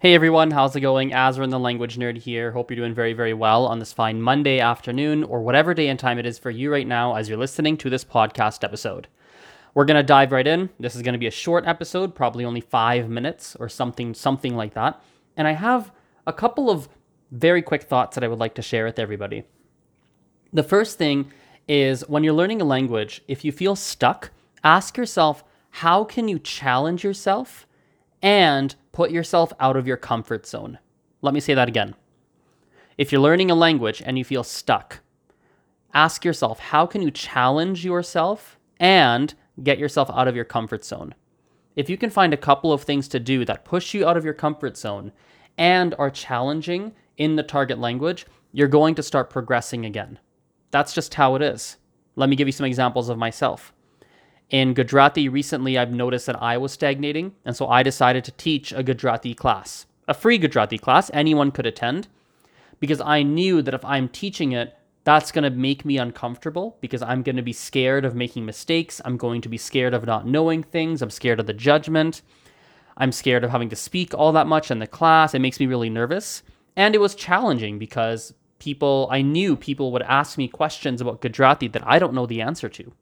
Hey everyone, how's it going? Azren the Language Nerd here. Hope you're doing very, very well on this fine Monday afternoon or whatever day and time it is for you right now as you're listening to this podcast episode. We're gonna dive right in. This is gonna be a short episode, probably only five minutes or something, something like that. And I have a couple of very quick thoughts that I would like to share with everybody. The first thing is when you're learning a language, if you feel stuck, ask yourself, how can you challenge yourself and put yourself out of your comfort zone. Let me say that again. If you're learning a language and you feel stuck, ask yourself how can you challenge yourself and get yourself out of your comfort zone? If you can find a couple of things to do that push you out of your comfort zone and are challenging in the target language, you're going to start progressing again. That's just how it is. Let me give you some examples of myself. In Gujarati, recently I've noticed that I was stagnating, and so I decided to teach a Gujarati class, a free Gujarati class anyone could attend, because I knew that if I'm teaching it, that's going to make me uncomfortable because I'm going to be scared of making mistakes. I'm going to be scared of not knowing things. I'm scared of the judgment. I'm scared of having to speak all that much in the class. It makes me really nervous. And it was challenging because people, I knew people would ask me questions about Gujarati that I don't know the answer to.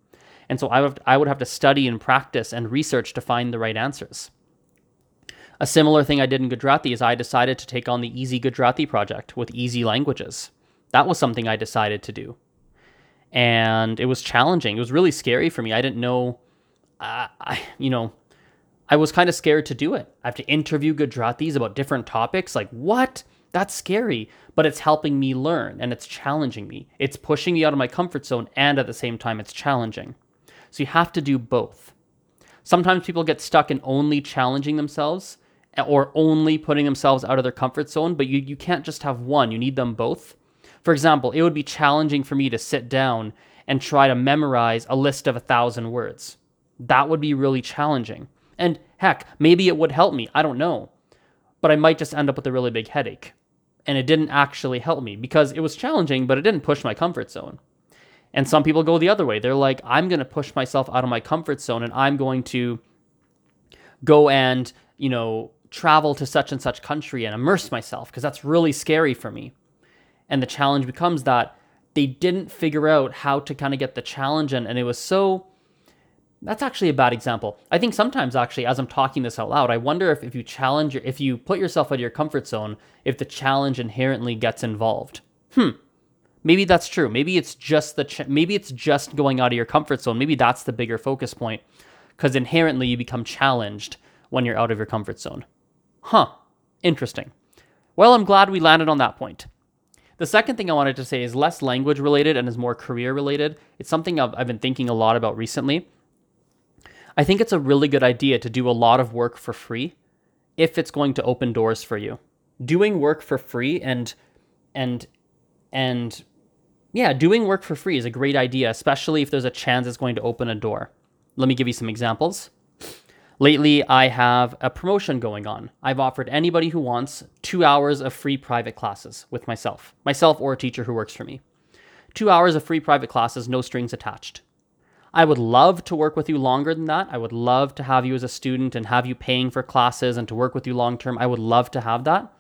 And so I would, I would have to study and practice and research to find the right answers. A similar thing I did in Gujarati is I decided to take on the Easy Gujarati project with easy languages. That was something I decided to do. And it was challenging. It was really scary for me. I didn't know, I, you know, I was kind of scared to do it. I have to interview Gujaratis about different topics. Like, what? That's scary, but it's helping me learn and it's challenging me. It's pushing me out of my comfort zone, and at the same time, it's challenging. So you have to do both. Sometimes people get stuck in only challenging themselves or only putting themselves out of their comfort zone, but you, you can't just have one. You need them both. For example, it would be challenging for me to sit down and try to memorize a list of a thousand words. That would be really challenging. And heck, maybe it would help me. I don't know. But I might just end up with a really big headache. And it didn't actually help me because it was challenging, but it didn't push my comfort zone. And some people go the other way. They're like, I'm going to push myself out of my comfort zone and I'm going to go and, you know, travel to such and such country and immerse myself because that's really scary for me. And the challenge becomes that they didn't figure out how to kind of get the challenge in. And it was so. That's actually a bad example. I think sometimes, actually, as I'm talking this out loud, I wonder if, if you challenge, if you put yourself out of your comfort zone, if the challenge inherently gets involved. Hmm, maybe that's true. Maybe it's just the ch- maybe it's just going out of your comfort zone. Maybe that's the bigger focus point because inherently you become challenged when you're out of your comfort zone. Huh. Interesting. Well, I'm glad we landed on that point. The second thing I wanted to say is less language related and is more career related. It's something I've, I've been thinking a lot about recently. I think it's a really good idea to do a lot of work for free if it's going to open doors for you. Doing work for free and and and yeah, doing work for free is a great idea, especially if there's a chance it's going to open a door. Let me give you some examples. Lately, I have a promotion going on. I've offered anybody who wants two hours of free private classes with myself, myself or a teacher who works for me. Two hours of free private classes, no strings attached. I would love to work with you longer than that. I would love to have you as a student and have you paying for classes and to work with you long term. I would love to have that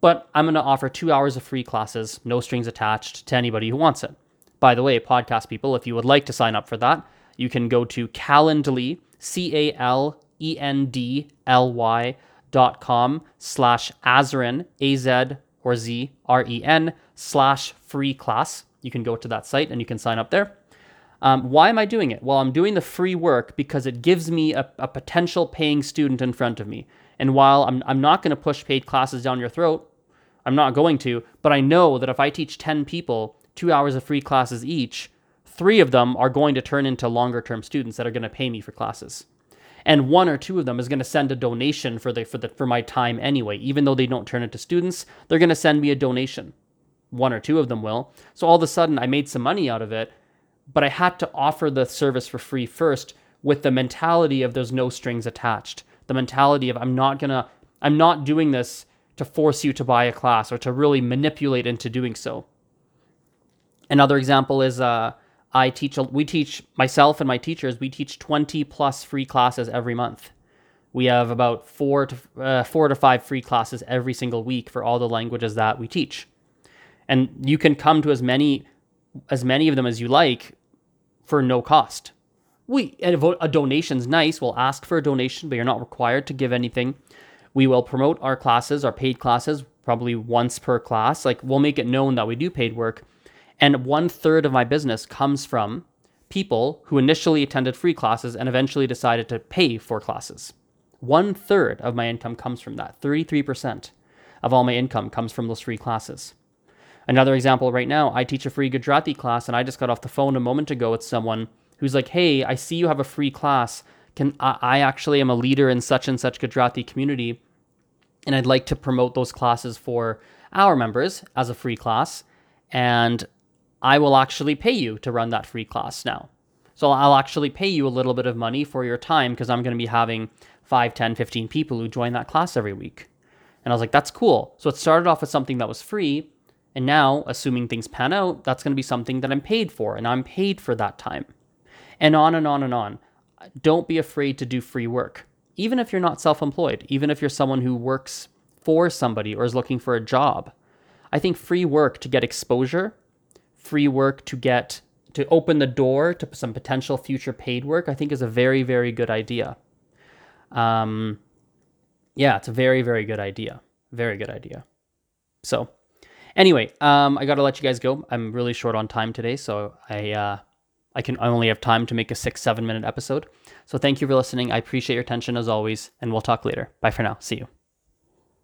but I'm going to offer two hours of free classes, no strings attached to anybody who wants it. By the way, podcast people, if you would like to sign up for that, you can go to Calendly, C A L E N D L Y dot com slash Azren, A Z or Z R E N slash free class. You can go to that site and you can sign up there. Um, why am I doing it? Well, I'm doing the free work because it gives me a, a potential paying student in front of me. And while I'm, I'm not going to push paid classes down your throat, I'm not going to, but I know that if I teach 10 people two hours of free classes each, three of them are going to turn into longer term students that are going to pay me for classes. And one or two of them is going to send a donation for the, for the for my time anyway. Even though they don't turn into students, they're going to send me a donation. One or two of them will. So all of a sudden I made some money out of it, but I had to offer the service for free first with the mentality of there's no strings attached the mentality of I'm not gonna, I'm not doing this to force you to buy a class or to really manipulate into doing so. Another example is uh, I teach, we teach myself and my teachers, we teach 20 plus free classes every month. We have about four to uh, four to five free classes every single week for all the languages that we teach, and you can come to as many as many of them as you like for no cost. We a donation's nice. We'll ask for a donation, but you're not required to give anything. We will promote our classes, our paid classes, probably once per class. Like we'll make it known that we do paid work. And one third of my business comes from people who initially attended free classes and eventually decided to pay for classes. One third of my income comes from that. 33% of all my income comes from those free classes. Another example right now, I teach a free Gujarati class, and I just got off the phone a moment ago with someone who's like, "Hey, I see you have a free class. Can I, I actually am a leader in such and such Gujarati community, and I'd like to promote those classes for our members as a free class, and I will actually pay you to run that free class now." So I'll actually pay you a little bit of money for your time because I'm going to be having 5, 10, 15 people who join that class every week. And I was like, that's cool. So it started off with something that was free, and now, assuming things pan out, that's going to be something that I'm paid for, and I'm paid for that time. And on and on and on. Don't be afraid to do free work, even if you're not self employed, even if you're someone who works for somebody or is looking for a job. I think free work to get exposure, free work to get to open the door to some potential future paid work, I think is a very, very good idea. Um, yeah, it's a very, very good idea. Very good idea. So, Anyway, um, I got to let you guys go. I'm really short on time today, so I uh, I can only have time to make a six seven minute episode. So thank you for listening. I appreciate your attention as always, and we'll talk later. Bye for now. See you.